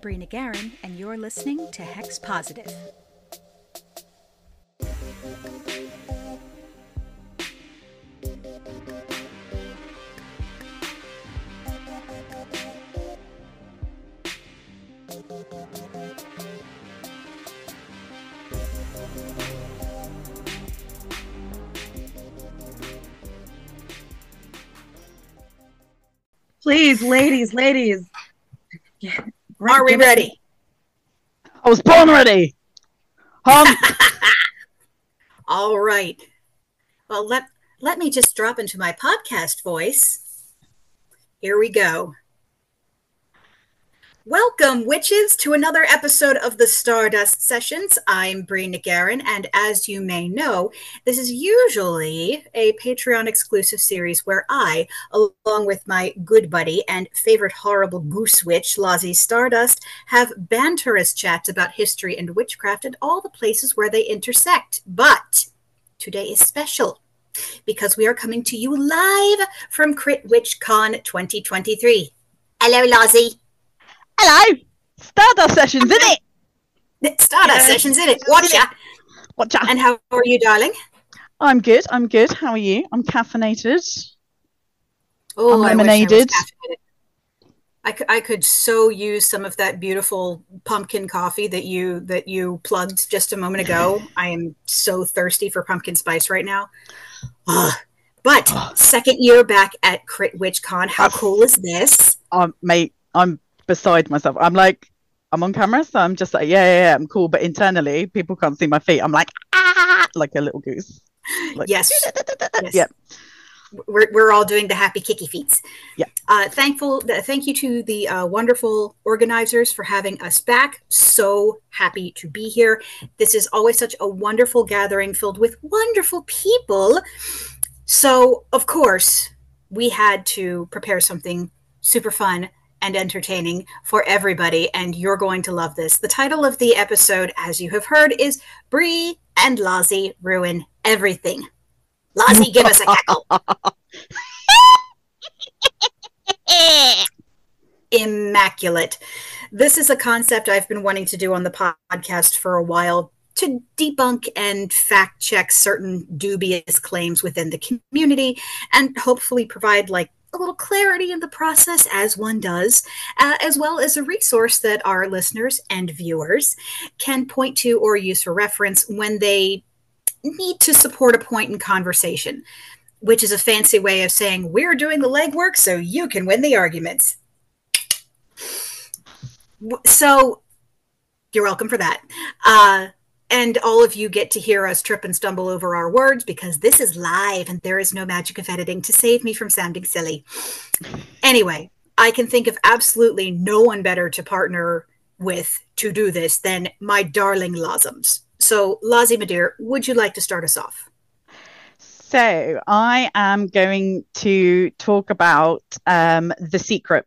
I'm Bree NicGarran, and you're listening to Hex Positive. Please, ladies, ladies. Are we ready? I was born ready. Um, All right. Well, let let me just drop into my podcast voice. Here we go. Welcome, witches, to another episode of the Stardust Sessions. I'm Bree NicGarran, and as you may know, this is usually a Patreon exclusive series where I, along with my good buddy and favorite horrible goose witch, Lozzie Stardust, have banterous chats about history and witchcraft and all the places where they intersect. But today is special because we are coming to you live from Crit Witch Con 2023. Hello, Lozzie. Hello. Stardust sessions, isn't it? Stardust Yes. sessions in it. Watcha. Watch out. And how are you, darling? I'm good. I'm good. How are you? I'm caffeinated. Oh, I'm I I lemonaded. I could, I could so use some of that beautiful pumpkin coffee that you that you plugged just a moment ago. I am so thirsty for pumpkin spice right now. Ugh. But second year back at Crit Witch Con, how cool is this? Um, mate, I'm beside myself. I'm like, I'm on camera, so I'm just like, yeah, yeah, yeah, I'm cool. But internally, people can't see my feet. I'm like, ah, like a little goose. Like, Yes. Yes. Yeah. We're, we're all doing the happy kicky feets. Yeah. Uh, thankful. th- Thank you to the uh, wonderful organizers for having us back. So happy to be here. This is always such a wonderful gathering filled with wonderful people. So, of course, we had to prepare something super fun and entertaining for everybody, and you're going to love this. The title of the episode, as you have heard, is Bree and Lozzie Ruin Everything. Lozzie, give us a cackle. Immaculate. This is a concept I've been wanting to do on the podcast for a while to debunk and fact check certain dubious claims within the community and hopefully provide like a little clarity in the process as one does, uh, as well as a resource that our listeners and viewers can point to or use for reference when they need to support a point in conversation, which is a fancy way of saying we're doing the legwork so you can win the arguments. So you're welcome for that. Uh, and all of you get to hear us trip and stumble over our words because this is live and there is no magic of editing to save me from sounding silly. Anyway, I can think of absolutely no one better to partner with to do this than my darling Lozums. So, Lozzie Madeir, would you like to start us off? So I am going to talk about um, the secret.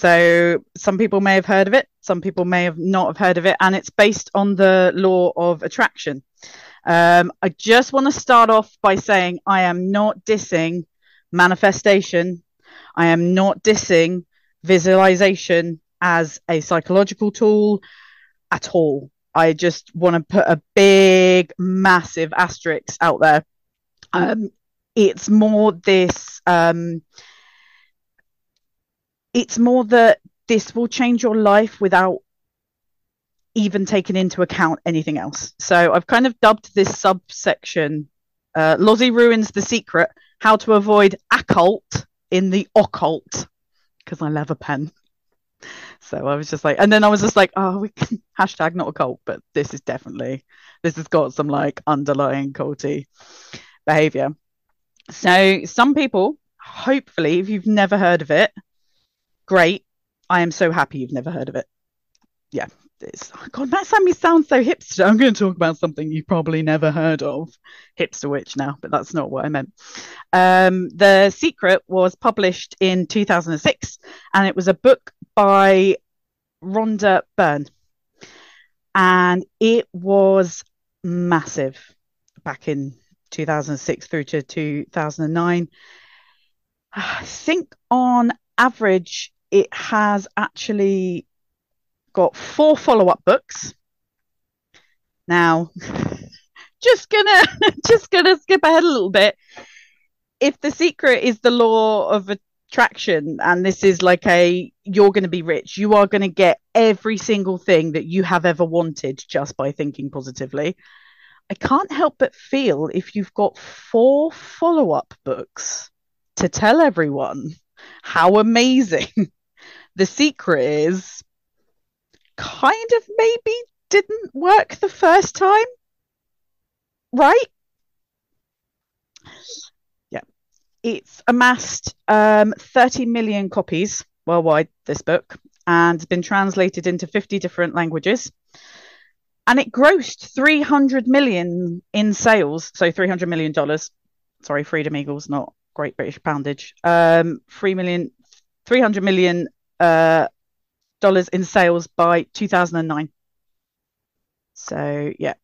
So some people may have heard of it, some people may have not have heard of it, and it's based on the law of attraction. Um, I just want to start off by saying I am not dissing manifestation. I am not dissing visualization as a psychological tool at all. I just want to put a big, massive asterisk out there um, it's more this um, it's more that this will change your life without even taking into account anything else so i've kind of dubbed this subsection uh, lozzie ruins the secret how to avoid occult in the occult because i love a pen so i was just like and then i was just like oh we can hashtag not a cult but this is definitely this has got some like underlying culty behavior. So, some people, hopefully, if you've never heard of it, great. I am so happy you've never heard of it. Yeah, it's, oh God, that made me sound so hipster. I'm going to talk about something you've probably never heard of. Hipster witch now, but that's not what I meant. Um, the Secret was published in 2006, and it was a book by Rhonda Byrne. And it was massive back in 2006 through to 2009. I think on average, it has actually got four follow-up books. Now, just gonna just gonna skip ahead a little bit. If the secret is the law of attraction, and this is like a you're going to be rich, you are going to get every single thing that you have ever wanted just by thinking positively. I can't help but feel if you've got four follow-up books to tell everyone how amazing the secret is kind of maybe didn't work the first time. Right? Yeah. It's amassed um 30 million copies worldwide this book and it's been translated into 50 different languages. And it grossed 300 million in sales so 300 million dollars. Sorry freedom eagles not great british poundage. Um 3 million 300 million dollars in sales by 2009 so yeah.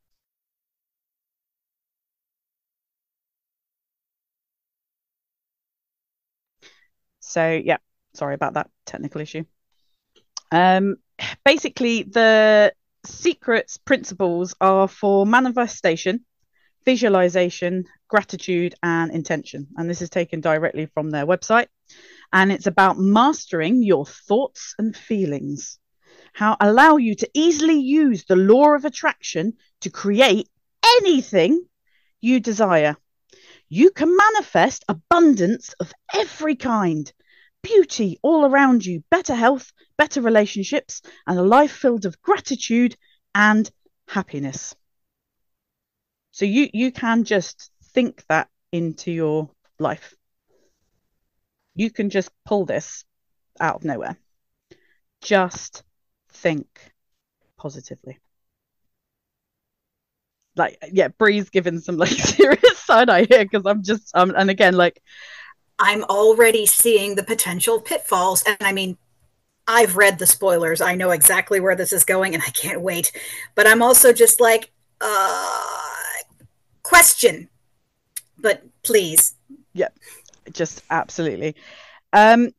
So yeah sorry about that technical issue. Um basically the secrets principles are for manifestation visualization gratitude and intention. And this is taken directly from their website and it's about mastering your thoughts and feelings. How allow you to easily use the law of attraction to create anything you desire. You can manifest abundance of every kind beauty all around you better health better relationships and a life filled of gratitude and happiness. So you you can just think that into your life you can just pull this out of nowhere. Just think positively. Like, yeah, Bree's given some like serious side eye here because I'm just, um, and again, like, I'm already seeing the potential pitfalls. And I mean, I've read the spoilers. I know exactly where this is going and I can't wait. But I'm also just like, uh, question. But please. Yep just absolutely. Um,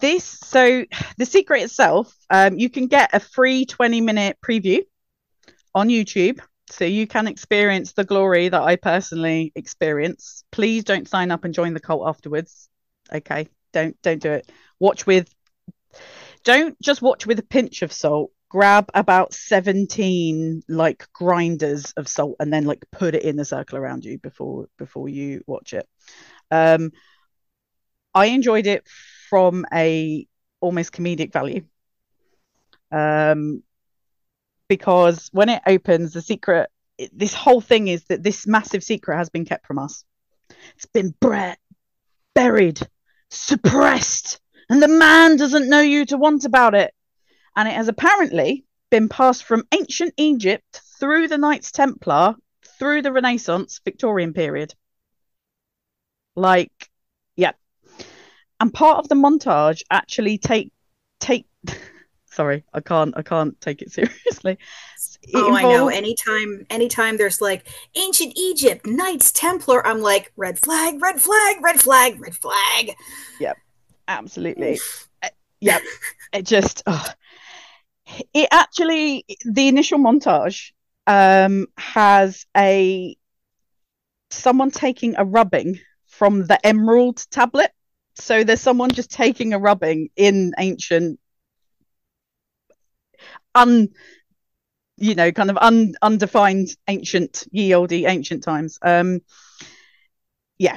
this so the secret itself, um, you can get a free 20 minute preview on YouTube. So you can experience the glory that I personally experience. Please don't sign up and join the cult afterwards. Okay. Don't don't do it. Watch with don't just watch with a pinch of salt. Grab about 17 like grinders of salt and then like put it in a circle around you before before you watch it. Um, I enjoyed it from a almost comedic value. Um, because when it opens, the secret, this whole thing is that this massive secret has been kept from us. It's been bre- buried, suppressed, and the man doesn't know you to want about it. And it has apparently been passed from ancient Egypt through the Knights Templar, through the Renaissance, Victorian period. Like, yeah. And part of the montage actually take take sorry, I can't I can't take it seriously. It oh, involves... I know. Anytime anytime there's like ancient Egypt, Knights Templar, I'm like, red flag, red flag, red flag, red flag. Yep. Absolutely. uh, yep. it just oh. it actually the initial montage um has a someone taking a rubbing from the emerald tablet. So there's someone just taking a rubbing in ancient, un, you know, kind of un, undefined ancient, ye olde ancient times. Um, yeah.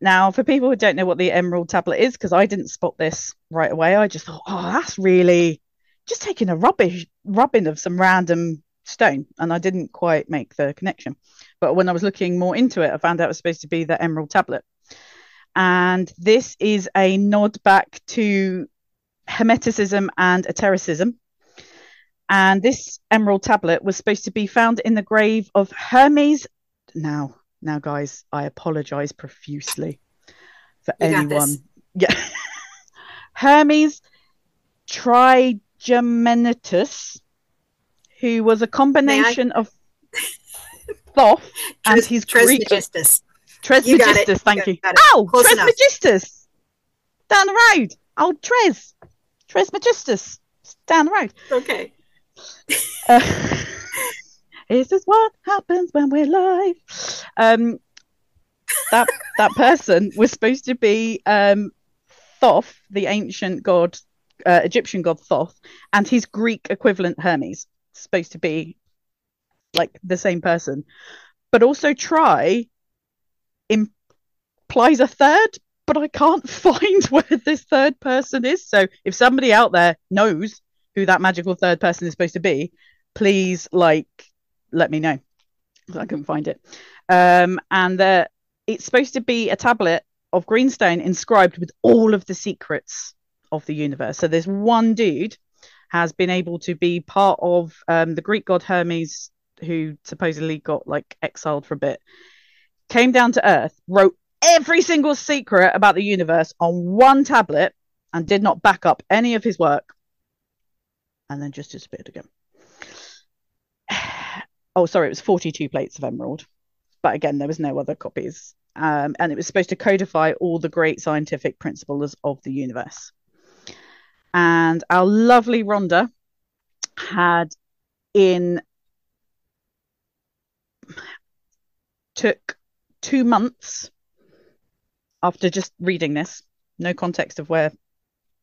Now, for people who don't know what the emerald tablet is, because I didn't spot this right away, I just thought, oh, that's really just taking a rubbish rubbing of some random stone, and I didn't quite make the connection. But when I was looking more into it, I found out it was supposed to be the Emerald Tablet. And this is a nod back to Hermeticism and Esotericism. And this Emerald Tablet was supposed to be found in the grave of Hermes. Now, now, guys, I apologize profusely for you anyone. Yeah. Hermes Trigemenitus, who was a combination of Thoth and his Greek. Trismegistus. Trismegistus, thank you. Oh, Trismegistus. Down the road. Old Tres. Trismegistus. It's down the road. Okay. Uh, this is what happens when we're live. Um, that that person was supposed to be um, Thoth, the ancient god, uh, Egyptian god Thoth, and his Greek equivalent Hermes. Supposed to be like the same person, but also try implies a third, but I can't find where this third person is. So if somebody out there knows who that magical third person is supposed to be, please like let me know. I couldn't find it. Um, and uh, it's supposed to be a tablet of greenstone inscribed with all of the secrets of the universe. So there's one dude has been able to be part of um, the Greek god Hermes, who supposedly got like exiled for a bit, came down to Earth, wrote every single secret about the universe on one tablet, and did not back up any of his work, and then just disappeared again. oh, sorry, it was 42 plates of emerald. But again, there was no other copies. Um, and it was supposed to codify all the great scientific principles of the universe. And our lovely Rhonda had in took two months after just reading this, no context of where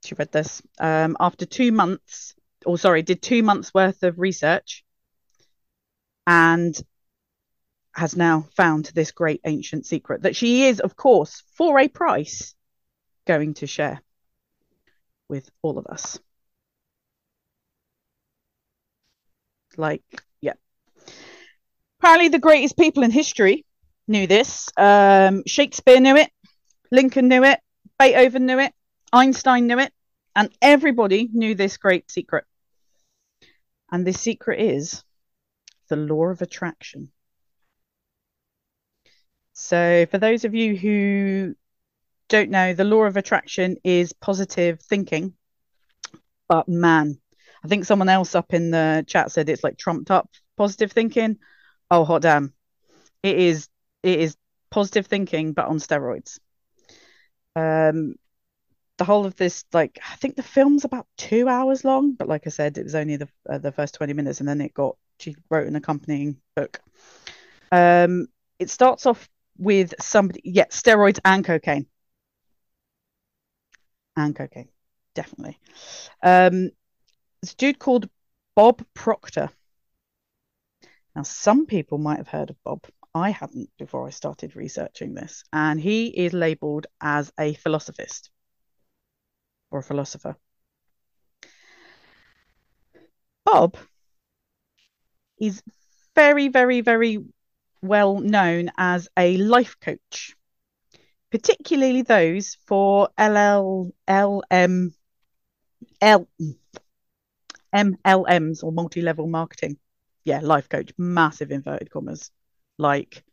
she read this. Um, after two months, or sorry, did two months worth of research and has now found this great ancient secret that she is, of course, for a price, going to share with all of us. Like. Apparently, the greatest people in history knew this. Um, Shakespeare knew it, Lincoln knew it, Beethoven knew it, Einstein knew it, and everybody knew this great secret. And this secret is the law of attraction. So, for those of you who don't know, the law of attraction is positive thinking. But man, I think someone else up in the chat said it's like trumped up positive thinking. Oh, hot damn. It is it is positive thinking but on steroids. Um the whole of this like I think the film's about 2 hours long, but like I said it was only the uh, the first 20 minutes and then it got she wrote an accompanying book. Um it starts off with somebody yeah, steroids and cocaine and cocaine, definitely. Um, this dude called Bob Proctor. Now, some people might have heard of Bob. I hadn't before I started researching this. And he is labeled as a philosophist or a philosopher. Bob is very, very, very well known as a life coach particularly those for LL, LM, L, MLMs or multi level marketing. Yeah, life coach, massive inverted commas. Like,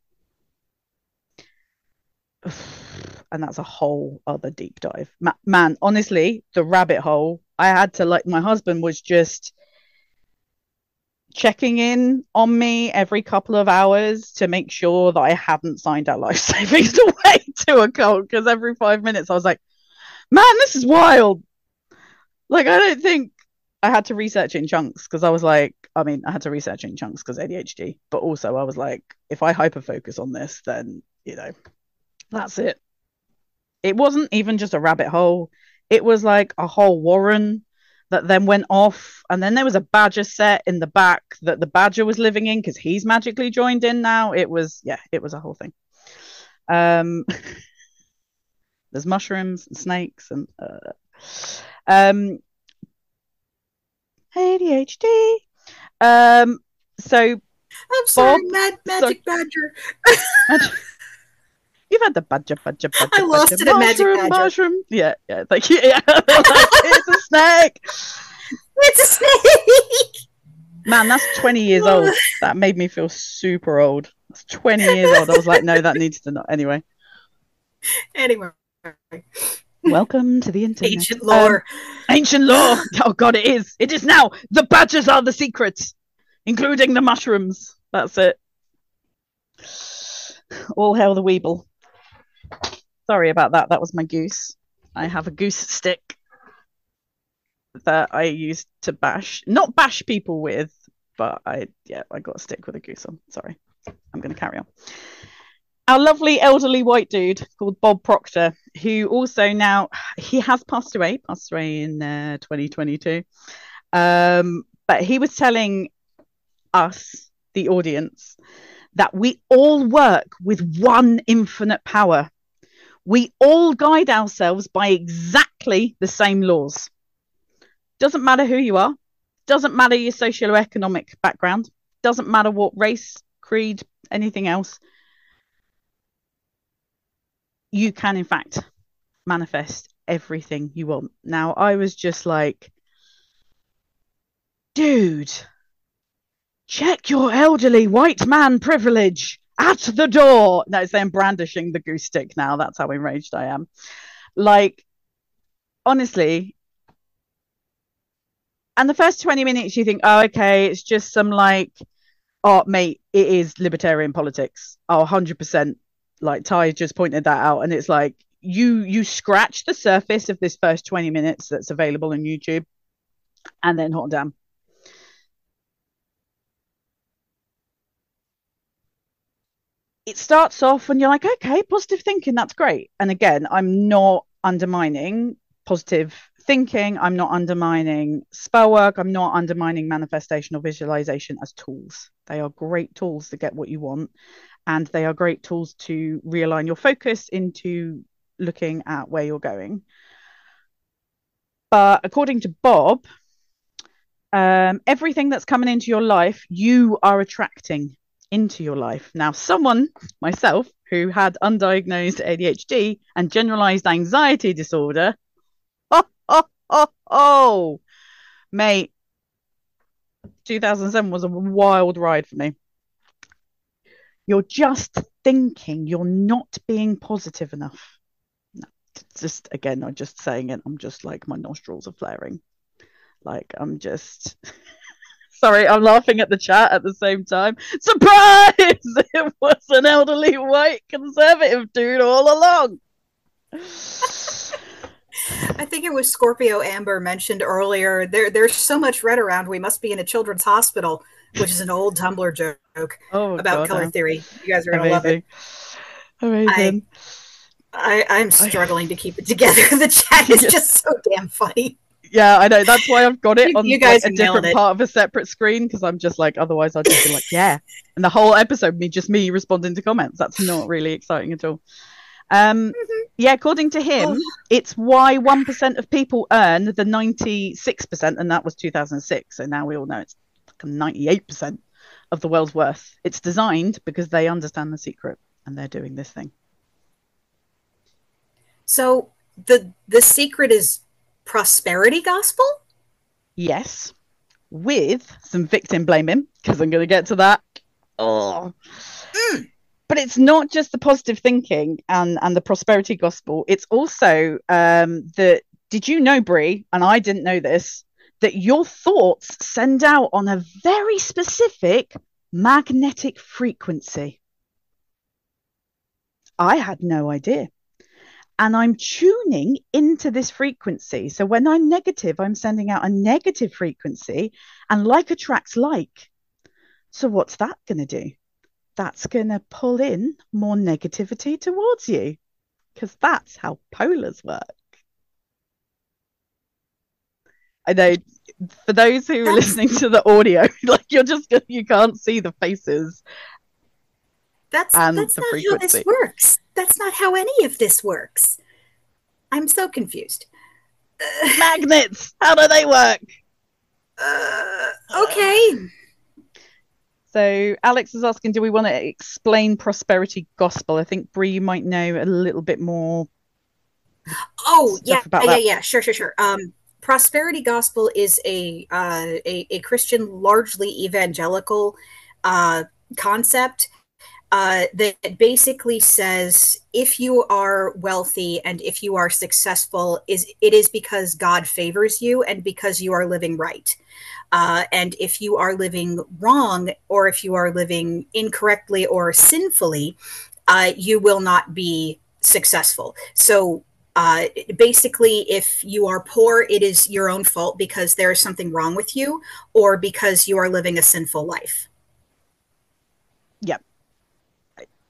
and that's a whole other deep dive. Man, honestly, the rabbit hole, I had to like, my husband was just checking in on me every couple of hours to make sure that I hadn't signed our life savings away to a cult because every five minutes I was like, man, this is wild. Like, I don't think I had to research in chunks because I was like, I mean, I had to research in chunks because ADHD, but also I was like, if I hyper focus on this, then, you know, that's it. It wasn't even just a rabbit hole, it was like a whole warren that then went off. And then there was a badger set in the back that the badger was living in because he's magically joined in now. It was, yeah, it was a whole thing. Um, there's mushrooms and snakes and uh, um, ADHD. Um, so I'm sorry, Bob, Mad Magic so, Badger. You've had the badger, badger, badger. I lost badger, it in Magic Badger. Mushroom. Yeah, yeah. Thank you. Yeah. like, it's a snake. It's a snake. Man, that's 20 years old. That made me feel super old. That's 20 years old. I was like, no, that needs to not. Anyway. Anyway. Welcome to the internet. Ancient lore. Um, ancient lore. Oh God, it is. It is now. The badgers are the secrets, including the mushrooms. That's it. All hail the Weeble. Sorry about that. That was my goose. I have a goose stick. that I used to bash, not bash people with, but I yeah, I got a stick with a goose on. Sorry, I'm going to carry on. Our lovely elderly white dude called Bob Proctor, who also now he has passed away, passed away in uh, 2022. Um, but he was telling us, the audience, that we all work with one infinite power. We all guide ourselves by exactly the same laws. Doesn't matter who you are, doesn't matter your socioeconomic background, doesn't matter what race, creed, anything else. You can, in fact, manifest everything you want. Now, I was just like, dude, check your elderly white man privilege at the door. No, it's I'm brandishing the goose stick now. That's how enraged I am. Like, honestly, and the first 20 minutes you think, oh, okay, it's just some like, oh, mate, it is libertarian politics. Oh, 100%. Like Ty just pointed that out. And it's like, you you scratch the surface of this first 20 minutes that's available on YouTube and then hot damn it starts off and you're like, okay, positive thinking, that's great. And again, I'm not undermining positive thinking, I'm not undermining spell work, I'm not undermining manifestation or visualization as tools. They are great tools to get what you want, and they are great tools to realign your focus into looking at where you're going. But according to Bob, um, everything that's coming into your life, you are attracting into your life. Now, someone, myself, who had undiagnosed ADHD and generalized anxiety disorder, oh, oh, oh, oh, mate, 2007 was a wild ride for me. You're just thinking you're not being positive enough. No, just again, I'm just saying it. I'm just like my nostrils are flaring. Like I'm just Sorry, I'm laughing at the chat at the same time. Surprise! It was an elderly white conservative dude all along. I think it was Scorpio Amber mentioned earlier. There, there's so much red around. We must be in a children's hospital, which is an old Tumblr joke oh, about God, color theory. You guys are gonna love it. Amazing. I, I, am struggling to keep it together. The chat is just so damn funny yeah, I know. That's why I've got it on you guys like, a different it. part of a separate screen because I'm just like, otherwise I'd just be like, yeah. And the whole episode, me just me responding to comments. That's not really exciting at all. Um, mm-hmm. yeah, according to him, oh. it's why one percent of people earn the ninety-six percent, and that was two thousand six. So now we all know it's ninety-eight percent of the world's worth. It's designed because they understand the secret and they're doing this thing. So the the secret is prosperity gospel? Yes, with some victim blaming, because I'm going to get to that. Oh. Mm. But it's not just the positive thinking and, and the prosperity gospel. It's also um, that, did you know, Bree, and I didn't know this, that your thoughts send out on a very specific magnetic frequency? I had no idea and I'm tuning into this frequency. So when I'm negative, I'm sending out a negative frequency, and like attracts like. So what's that going to do? That's going to pull in more negativity towards you because that's how polars work. I know for those who are listening to the audio, like you're just you can't see the faces. That's and that's not frequency. how this works that's not how any of this works. I'm so confused. Magnets, how do they work? Uh, okay. So Alex is asking, do we want to explain prosperity gospel? I think Bree, you might know a little bit more. Oh yeah, yeah, that. yeah, sure, sure, sure. Um, prosperity gospel is a uh, a, a Christian, largely evangelical uh, concept uh, that basically says if you are wealthy and if you are successful is it is because god favors you and because you are living right. Uh, and if you are living wrong or if you are living incorrectly or sinfully uh, you will not be successful. So Uh, basically, if you are poor, it is your own fault because there is something wrong with you or because you are living a sinful life. Yep.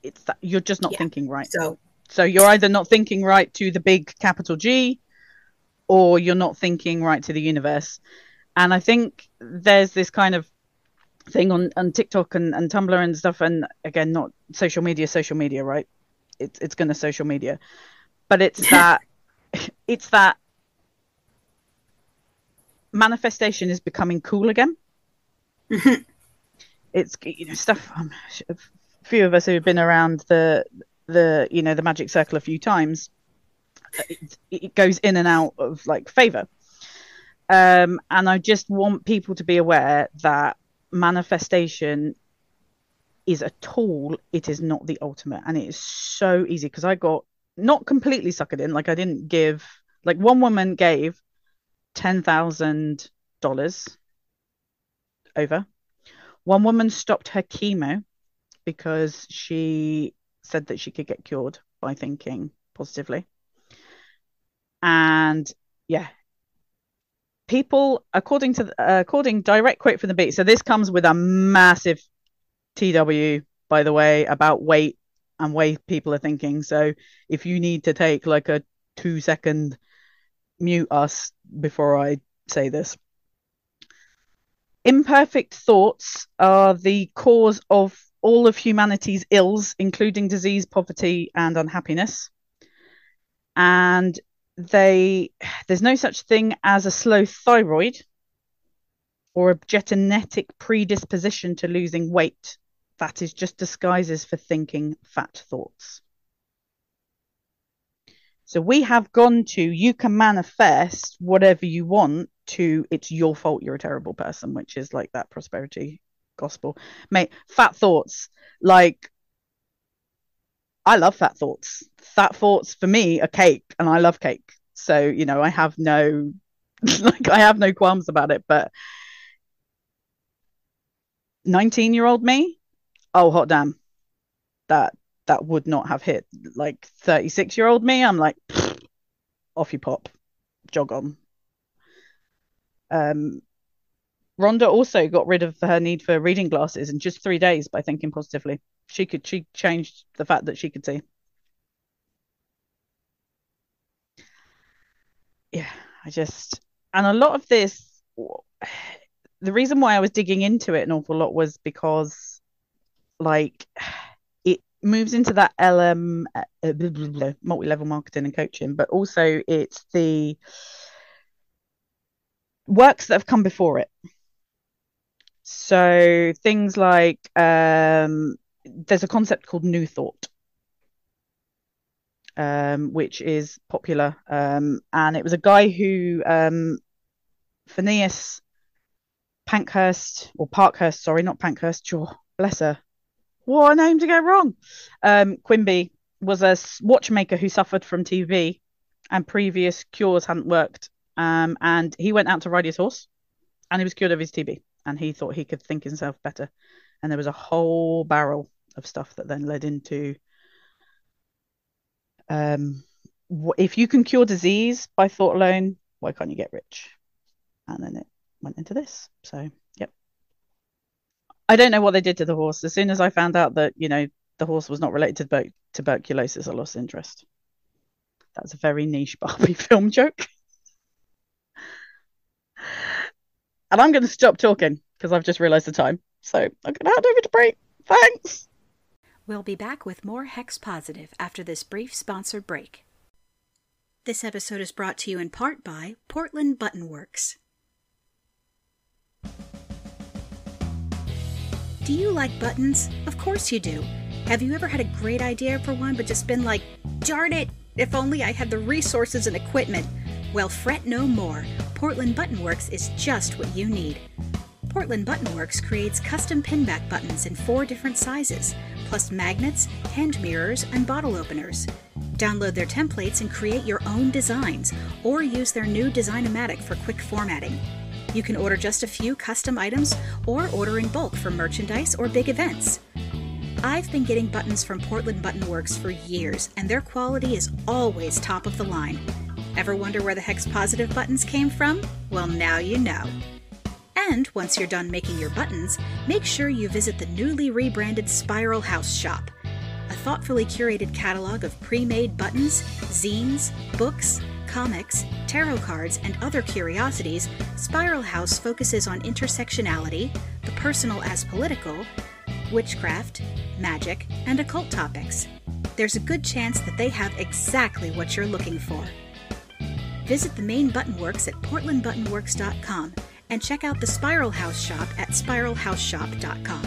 It's that you're just not Yeah. thinking right. So, So you're either not thinking right to the big capital G or you're not thinking right to the universe. And I think there's this kind of thing on, on TikTok and, and Tumblr and stuff. And again, not social media, social media, right? It's, it's going to social media. But it's that, it's that manifestation is becoming cool again. it's, you know, stuff, um, a few of us who've been around the, the you know the magic circle a few times it, it goes in and out of like favor. Um and i just want people to be aware that manifestation is a tool. It is not the ultimate. And it is so easy because i got not completely suck it in like i didn't give like one woman gave ten thousand dollars over one woman stopped her chemo because she said that she could get cured by thinking positively. And yeah, people, according to uh, according direct quote from the beat. So this comes with a massive TW, by the way, about weight and way people are thinking. So if you need to take like a two second mute us before I say this. Imperfect thoughts are the cause of all of humanity's ills, including disease, poverty, and unhappiness. And they there's no such thing as a slow thyroid or a genetic predisposition to losing weight. That is just disguises for thinking fat thoughts. So we have gone to you can manifest whatever you want to it's your fault you're a terrible person, which is like that prosperity gospel. Mate, fat thoughts. Like I love fat thoughts. Fat thoughts for me are cake and I love cake. So, you know, I have no like I have no qualms about it, but 19 year old me, oh hot damn. That that would not have hit like 36 year old me. I'm like off you pop. Jog on. Um Rhonda also got rid of her need for reading glasses in just three days by thinking positively. She could she changed the fact that she could see. Yeah, I just and a lot of this the reason why I was digging into it an awful lot was because like it moves into that LM uh, multi-level marketing and coaching, but also it's the works that have come before it. So things like um, there's a concept called New Thought, um, which is popular, um, and it was a guy who um, Phineas Pankhurst or Parkhurst, sorry, not Pankhurst. Sure, bless her. What a name to get wrong. Um, Quimby was a watchmaker who suffered from TB, and previous cures hadn't worked. Um, and he went out to ride his horse, and he was cured of his TB and he thought he could think himself better. And there was a whole barrel of stuff that then led into um, if you can cure disease by thought alone, why can't you get rich? And then it went into this. So. I don't know what they did to the horse. As soon as I found out that, you know, the horse was not related to tuberculosis, I lost interest. That's a very niche Barbie film joke. And I'm going to stop talking because I've just realized the time. So I'm going to hand over to Bree. Thanks. We'll be back with more Hex Positive after this brief sponsored break. This episode is brought to you in part by Portland Button Works. Do you like buttons? Of course you do. Have you ever had a great idea for one but just been like, darn it, if only I had the resources and equipment? Well, fret no more. Portland Button Works is just what you need. Portland Button Works creates custom pinback buttons in four different sizes, plus magnets, hand mirrors, and bottle openers. Download their templates and create your own designs, or use their new Designomatic for quick formatting. You can order just a few custom items or order in bulk for merchandise or big events. I've been getting buttons from Portland Button Works for years, and their quality is always top of the line. Ever wonder where the Hex Positive buttons came from? Well, now you know. And once you're done making your buttons, make sure you visit the newly rebranded Spiral House shop. A thoughtfully curated catalog of pre made buttons, zines, books, comics, tarot cards, and other curiosities, Spiral House focuses on intersectionality, the personal as political, witchcraft, magic, and occult topics. There's a good chance that they have exactly what you're looking for. Visit the main button works at portlandbuttonworks.com and check out the Spiral House shop at spiralhouseshop.com.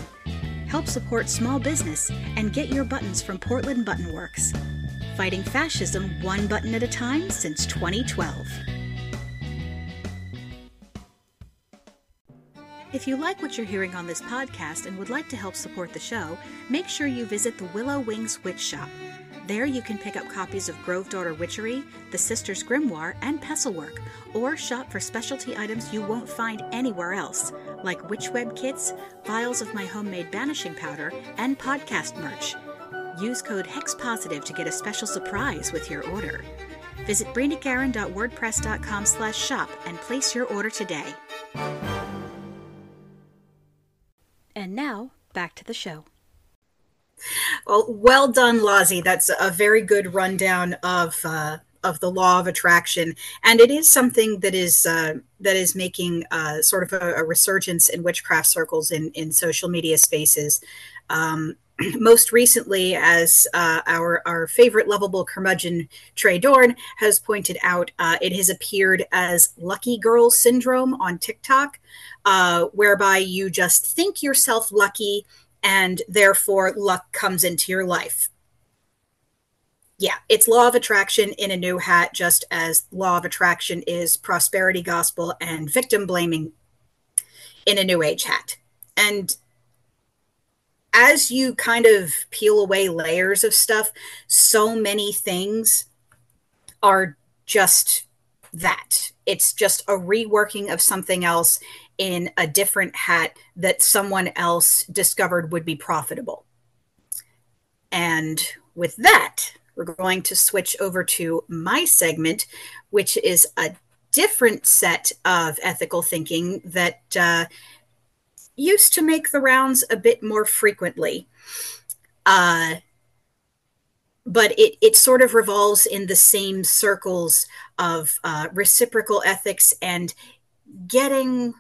Help support small business and get your buttons from Portland Button Works. Fighting fascism one button at a time since 2012. If you like what you're hearing on this podcast and would like to help support the show, make sure you visit the Willow Wings Witch Shop. There you can pick up copies of Grove Daughter Witchery, The Sisters Grimoire, and Pestlework, or shop for specialty items you won't find anywhere else, like witch web kits, vials of my homemade banishing powder, and podcast merch. Use code HEXPOSITIVE to get a special surprise with your order. Visit breenicgarran.wordpress.com slash shop and place your order today. And now, back to the show. Well, well done, Lozzie. That's a very good rundown of uh, of the law of attraction, and it is something that is uh, that is making uh, sort of a, a, resurgence in witchcraft circles in in social media spaces. Um, most recently, as uh, our our favorite lovable curmudgeon Trey Dorn has pointed out, uh, it has appeared as "lucky girl syndrome" on TikTok, uh, whereby you just think yourself lucky, and therefore luck comes into your life. Yeah, it's law of attraction in a new hat, just as law of attraction is prosperity gospel and victim blaming in a new age hat. And as you kind of peel away layers of stuff, so many things are just that. It's just a reworking of something else in a different hat that someone else discovered would be profitable. And with that, we're going to switch over to my segment, which is a different set of ethical thinking that uh, used to make the rounds a bit more frequently. Uh, but it, it sort of revolves in the same circles of uh, reciprocal ethics and getting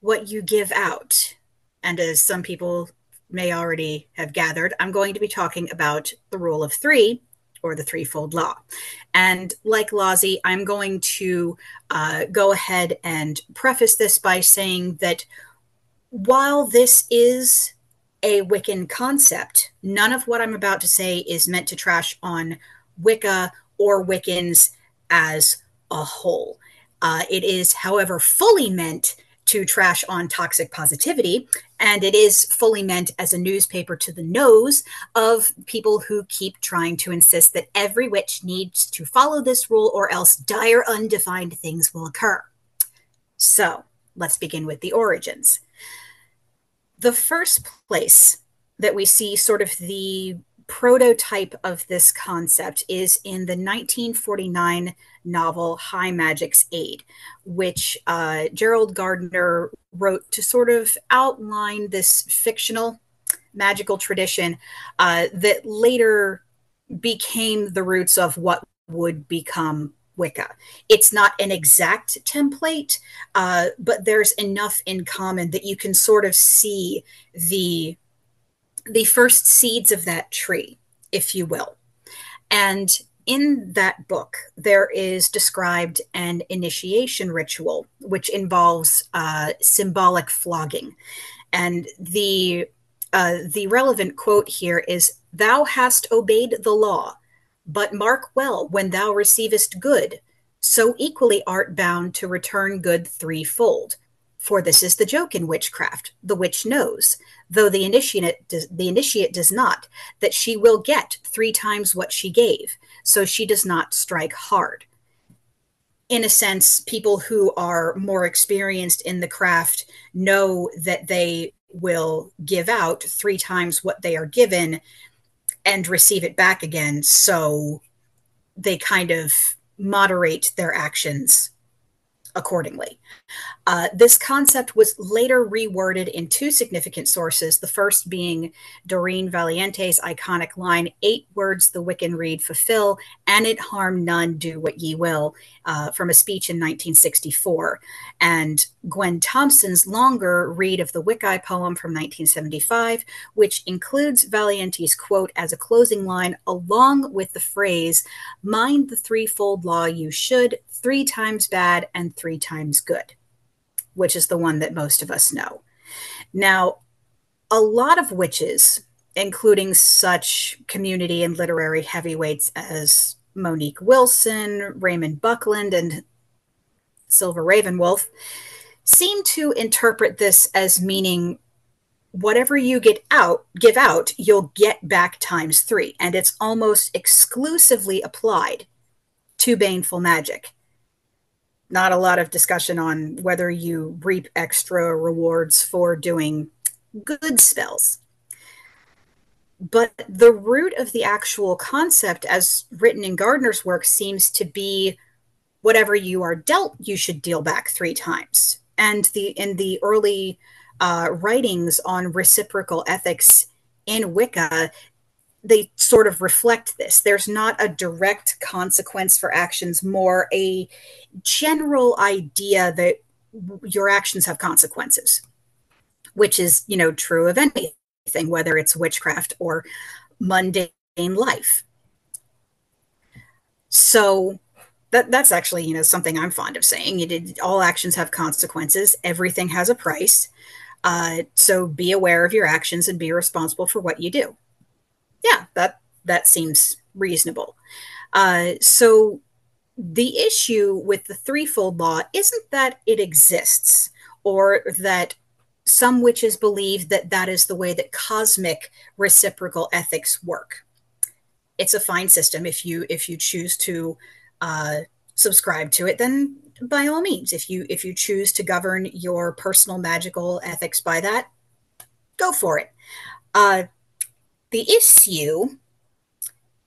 what you give out. And as some people may already have gathered, I'm going to be talking about the rule of three or the threefold law. And like Lozzie, I'm going to uh, go ahead and preface this by saying that while this is a Wiccan concept, none of what I'm about to say is meant to trash on Wicca or Wiccans as a whole. Uh, it is, however, fully meant to trash on toxic positivity, and it is fully meant as a newspaper to the nose of people who keep trying to insist that every witch needs to follow this rule or else dire, undefined things will occur. So let's begin with the origins the first place that we see sort of the prototype of this concept is in the 1949 novel High Magic's Aid, which uh, Gerald Gardner wrote to sort of outline this fictional magical tradition uh, that later became the roots of what would become Wicca. It's not an exact template, uh, but there's enough in common that you can sort of see the the first seeds of that tree, if you will. And in that book, there is described an initiation ritual, which involves uh, symbolic flogging. And the uh, the relevant quote here is, "Thou hast obeyed the law." But mark well, when thou receivest good, so equally art bound to return good threefold. For this is the joke in witchcraft. The witch knows, though the initiate, does, the initiate does not, that she will get three times what she gave, so she does not strike hard. In a sense, people who are more experienced in the craft know that they will give out three times what they are given and receive it back again. So they kind of moderate their actions accordingly. Uh, this concept was later reworded in two significant sources, the first being Doreen Valiente's iconic line, Eight words the Wiccan Rede fulfill, and it harm none, do what ye will, uh, from a speech in 1964. And Gwen Thompson's longer Rede of the Wicca poem from 1975, which includes Valiente's quote as a closing line, along with the phrase, Mind the threefold law you should, three times bad and three times good which is the one that most of us know. Now, a lot of witches, including such community and literary heavyweights as Monique Wilson, Raymond Buckland, and Silver Ravenwolf, seem to interpret this as meaning whatever you get out give out you'll get back times three and it's almost exclusively applied to baneful magic not a lot of discussion on whether you reap extra rewards for doing good spells. But the root of the actual concept, as written in Gardner's work, seems to be whatever you are dealt, you should deal back three times. And the in the early uh, writings on reciprocal ethics in Wicca, they sort of reflect this. There's not a direct consequence for actions, more a general idea that your actions have consequences, which is, you know, true of anything, whether it's witchcraft or mundane life. So that that's actually, you know, something I'm fond of saying. You did all actions have consequences. Everything has a price. Uh, so be aware of your actions and be responsible for what you do yeah, that that seems reasonable. Uh, so the issue with the threefold law isn't that it exists or that some witches believe that that is the way that cosmic reciprocal ethics work. It's a fine system if you if you choose to uh, subscribe to it. Then by all means, if you if you choose to govern your personal magical ethics by that, go for it. Uh, the issue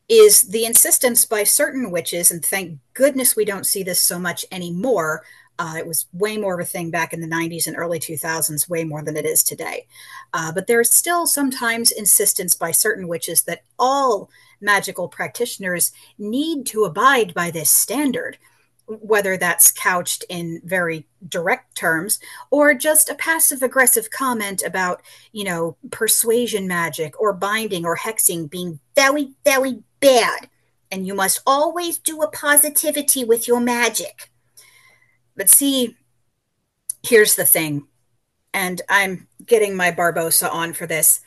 is the insistence by certain witches, and thank goodness we don't see this so much anymore. Uh, it was way more of a thing back in the 90s and early 2000s, way more than it is today. Uh, but there's still sometimes insistence by certain witches that all magical practitioners need to abide by this standard whether that's couched in very direct terms or just a passive aggressive comment about, you know, persuasion magic or binding or hexing being very, very bad. And you must always do a positivity with your magic. But see, here's the thing, and I'm getting my Barbossa on for this.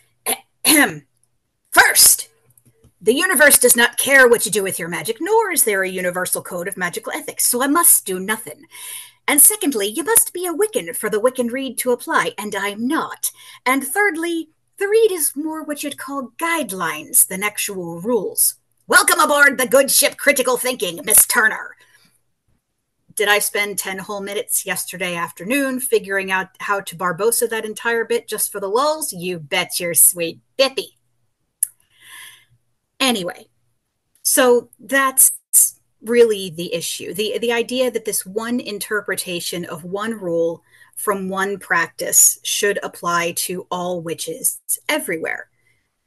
First, the universe does not care what you do with your magic, nor is there a universal code of magical ethics, so I must do nothing. And secondly, you must be a Wiccan for the Wiccan Rede to apply, and I'm not. And thirdly, the Rede is more what you'd call guidelines than actual rules. Welcome aboard the good ship Critical Thinking, Miss Turner. Did I spend 10 whole minutes yesterday afternoon figuring out how to Barbossa that entire bit just for the lulls? You bet your sweet bippy. Anyway, so that's really the issue. The the idea that this one interpretation of one rule from one practice should apply to all witches everywhere.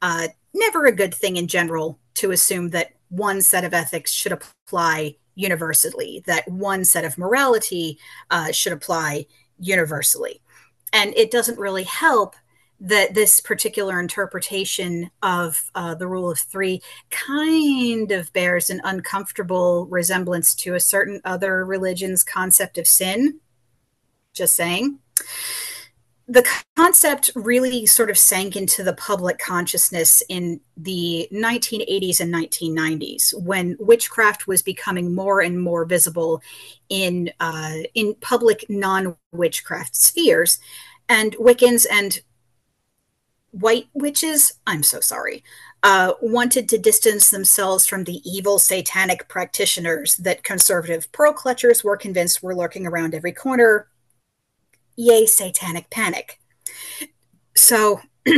Uh, never a good thing in general to assume that one set of ethics should apply universally, that one set of morality uh, should apply universally. And it doesn't really help that this particular interpretation of uh, the rule of three kind of bears an uncomfortable resemblance to a certain other religion's concept of sin. Just saying. The concept really sort of sank into the public consciousness in the 1980s and 1990s when witchcraft was becoming more and more visible in uh, in public non-witchcraft spheres, and Wiccans and white witches, I'm so sorry, uh, wanted to distance themselves from the evil satanic practitioners that conservative pearl clutchers were convinced were lurking around every corner. Yay, satanic panic. so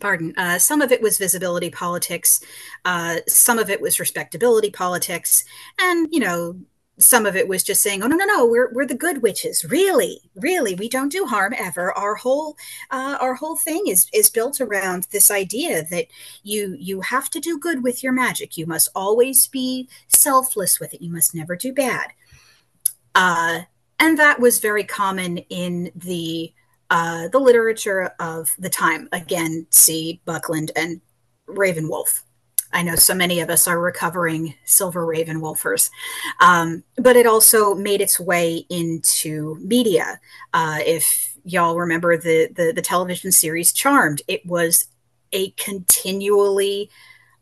pardon uh, some of it was visibility politics uh, some of it was respectability politics and you know some of it was just saying, "Oh no, no, no, we're we're the good witches. Really, really, we don't do harm ever. Our whole uh, our whole thing is is built around this idea that you you have to do good with your magic. You must always be selfless with it. You must never do bad." Uh, and that was very common in the uh, the literature of the time. Again, see Buckland and Ravenwolf. I know so many of us are recovering silver raven wolfers, um, but it also made its way into media. Uh, if y'all remember the, the, the television series Charmed, it was a continually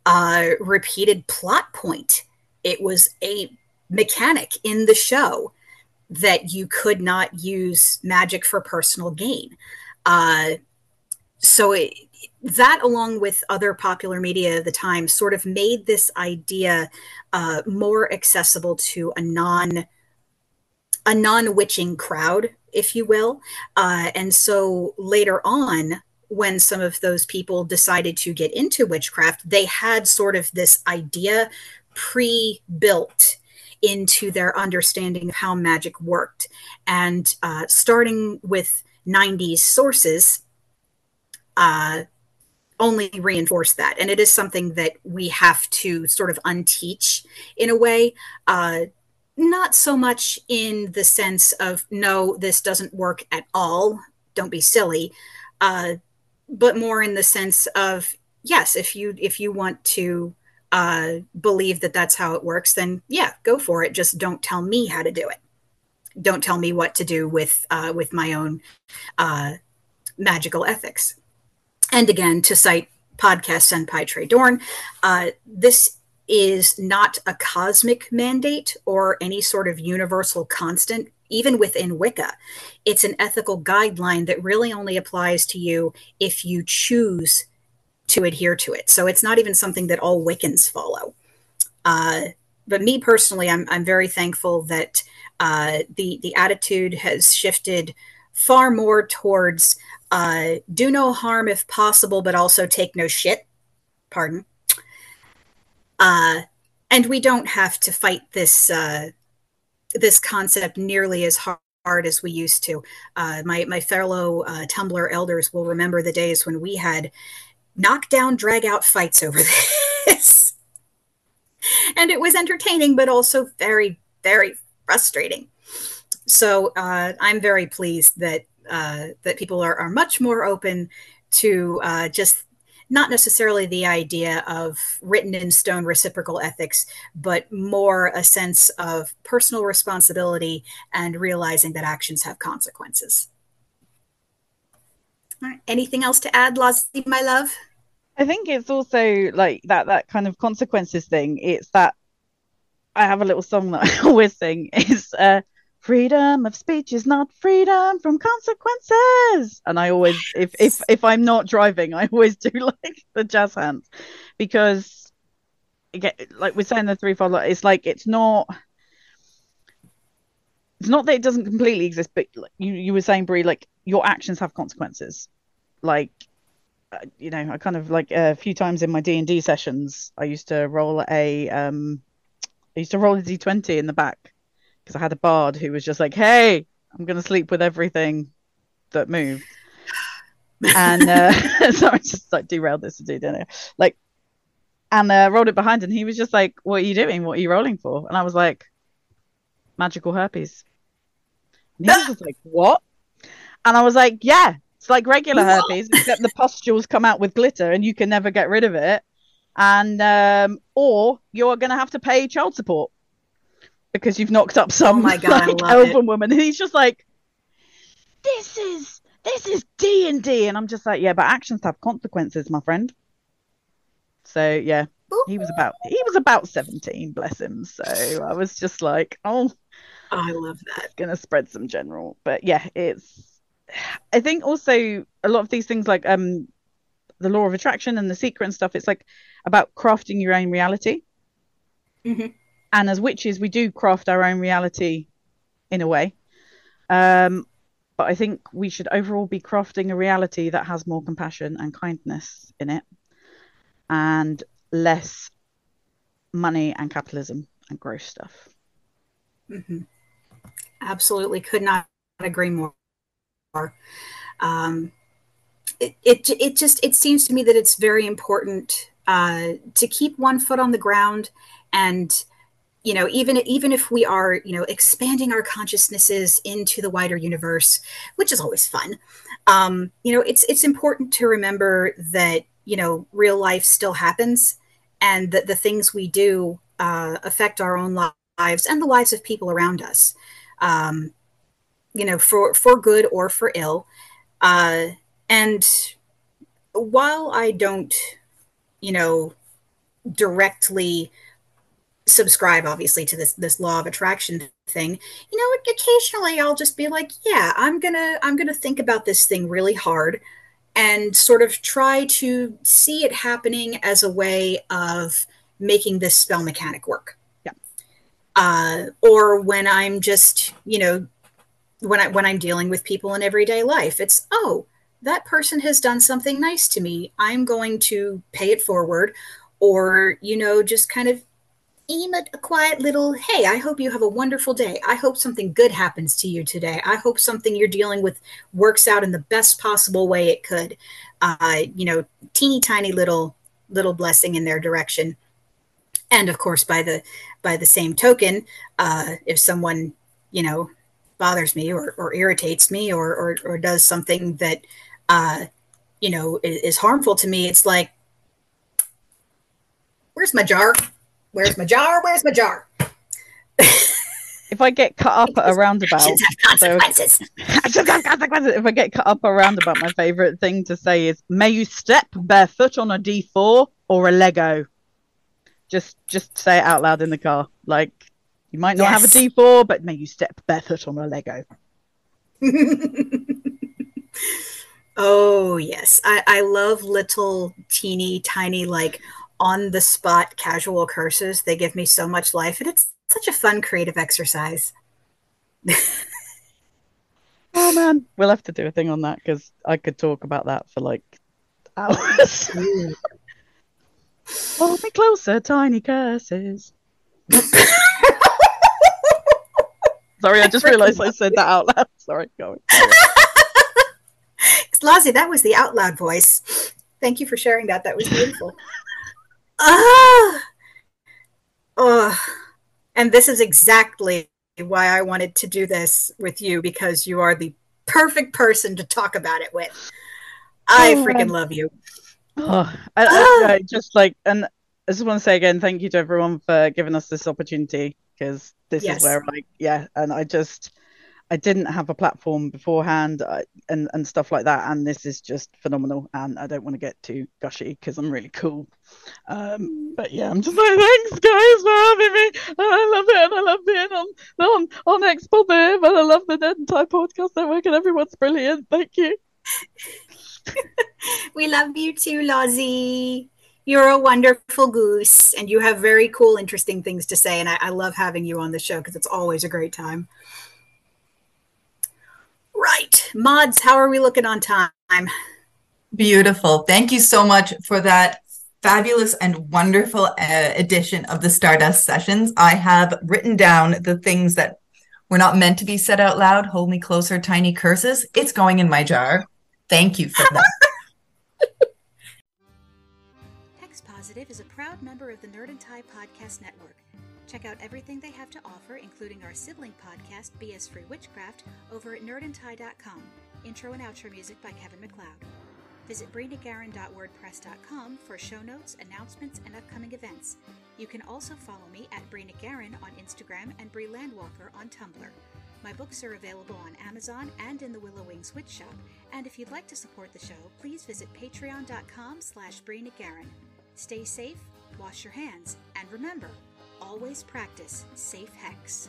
uh, repeated plot point. It was a mechanic in the show that you could not use magic for personal gain. Uh, so it, that along with other popular media of the time sort of made this idea uh, more accessible to a non a non-witching crowd if you will. Uh, and so later on when some of those people decided to get into witchcraft they had sort of this idea pre-built into their understanding of how magic worked. And uh, starting with 90s sources uh, only reinforce that. And it is something that we have to sort of unteach in a way. Uh, not so much in the sense of, no, this doesn't work at all. Don't be silly. Uh, but more in the sense of, yes, if you if you want to uh, believe that that's how it works, then yeah, go for it. Just don't tell me how to do it. Don't tell me what to do with uh, with my own uh, magical ethics. And again, to cite podcast Senpai Trey Dorn, uh, this is not a cosmic mandate or any sort of universal constant, even within Wicca. It's an ethical guideline that really only applies to you if you choose to adhere to it. So it's not even something that all Wiccans follow. Uh, but me personally, I'm, I'm very thankful that uh, the the attitude has shifted far more towards uh, do no harm if possible, but also take no shit. Pardon. Uh, and we don't have to fight this uh, this concept nearly as hard as we used to. Uh, my my fellow uh, Tumblr elders will remember the days when we had knockdown, drag out fights over this, and it was entertaining, but also very very frustrating. So uh, I'm very pleased that uh, that people are, are much more open to uh, just not necessarily the idea of written in stone reciprocal ethics, but more a sense of personal responsibility and realizing that actions have consequences. Anything else to add, Lozzie, my love? I think it's also like that that kind of consequences thing. It's that I have a little song that I always sing is uh freedom of speech is not freedom from consequences. And i always if if if i'm not driving i always do like the jazz hands. Because again like we're saying the threefold it's like it's not it's not that it doesn't completely exist but you you were saying Bree like your actions have consequences. Like uh, you know I kind of like a few times in my D&D sessions I used to roll a um I used to roll a d20 in the back because I had a bard who was just like, "Hey, I'm gonna sleep with everything that moved," and uh, so I just like derailed this to do dinner, like, and uh, rolled it behind, and he was just like, "What are you doing? What are you rolling for?" And I was like, "Magical herpes." And he was just like, "What?" And I was like, "Yeah, it's like regular herpes, except the pustules come out with glitter, and you can never get rid of it." And um, or you're gonna have to pay child support because you've knocked up some oh my God, like, elven it. woman. And he's just like, this is this is D and D, and I'm just like, yeah, but actions have consequences, my friend. So yeah, he was about he was about 17, bless him. So I was just like, oh, I love that. Gonna spread some general, but yeah, it's. I think also a lot of these things like um the law of attraction and the secret and stuff. It's like about crafting your own reality. Mm-hmm and as witches we do craft our own reality in a way um but I think we should overall be crafting a reality that has more compassion and kindness in it and less money and capitalism and gross stuff. Mm-hmm. Absolutely, could not agree more. Um, it, it, it just it seems to me that it's very important uh, to keep one foot on the ground and you know even even if we are you know expanding our consciousnesses into the wider universe which is always fun um, you know it's it's important to remember that you know real life still happens and that the things we do uh, affect our own lives and the lives of people around us. Um, you know for for good or for ill. Uh, and while i don't you know directly subscribe obviously to this this law of attraction thing you know occasionally i'll just be like yeah i'm gonna i'm gonna think about this thing really hard and sort of try to see it happening as a way of making this spell mechanic work. Yeah. Uh, or when i'm just you know when i when i'm dealing with people in everyday life it's oh that person has done something nice to me. I'm going to pay it forward or you know just kind of aim at a quiet little, hey, I hope you have a wonderful day. I hope something good happens to you today. I hope something you're dealing with works out in the best possible way it could. Uh, you know, teeny tiny little little blessing in their direction. And of course, by the by the same token, uh, if someone, you know, bothers me or, or irritates me or, or, or does something that uh, you know is, is harmful to me, it's like, where's my jar? Where's my jar? Where's my jar? if I get cut up at a roundabout, have consequences. So, if I get cut up at a roundabout, my favorite thing to say is, "May you step barefoot on a D4 or a Lego." Just, just say it out loud in the car. Like, you might not yes. have a D4, but may you step barefoot on a Lego. oh yes, I, I love little teeny tiny like on the spot casual curses. They give me so much life, and it's such a fun creative exercise. oh man, we'll have to do a thing on that because I could talk about that for like hours. Hold me closer, tiny curses. Sorry, I just realized I said that out loud. Sorry, going. Lozzie, that was the out loud voice. Thank you for sharing that. That was beautiful ah, oh. And this is exactly why I wanted to do this with you because you are the perfect person to talk about it with. I oh, freaking love you. Oh, I, I, I just like, and I just want to say again, thank you to everyone for giving us this opportunity because this yes. is where, like, yeah, and I just, I didn't have a platform beforehand uh, and and stuff like that, and this is just phenomenal. And I don't want to get too gushy because I'm really cool. Um, but yeah, I'm just like thanks guys for having me. I love it, and I love being on on on Hex Positive, and I love the Nerd and Tie podcast network, and everyone's brilliant. Thank you. we love you too, Lozzie. You're a wonderful goose, and you have very cool, interesting things to say. And I, I love having you on the show because it's always a great time. Right. Mods, how are we looking on time? Beautiful. Thank you so much for that fabulous and wonderful uh, edition of the Stardust Sessions. I have written down the things that were not meant to be said out loud. Hold me closer, tiny curses. It's going in my jar. Thank you for that. Hex Positive is a proud member of the Nerd and Tie Podcast Network. Check out everything they have to offer, including our sibling podcast, BS Free Witchcraft, over at nerdandtie.com. Intro and outro music by Kevin MacLeod. Visit breenicgarran.wordpress.com for show notes, announcements, and upcoming events. You can also follow me at BreeNicGarran on Instagram and breelandwalker on Tumblr. My books are available on Amazon and in the Willow Wings Witch Shop. And if you'd like to support the show, please visit patreon.com slash Brina. Stay safe, wash your hands, and remember, always practice safe hex.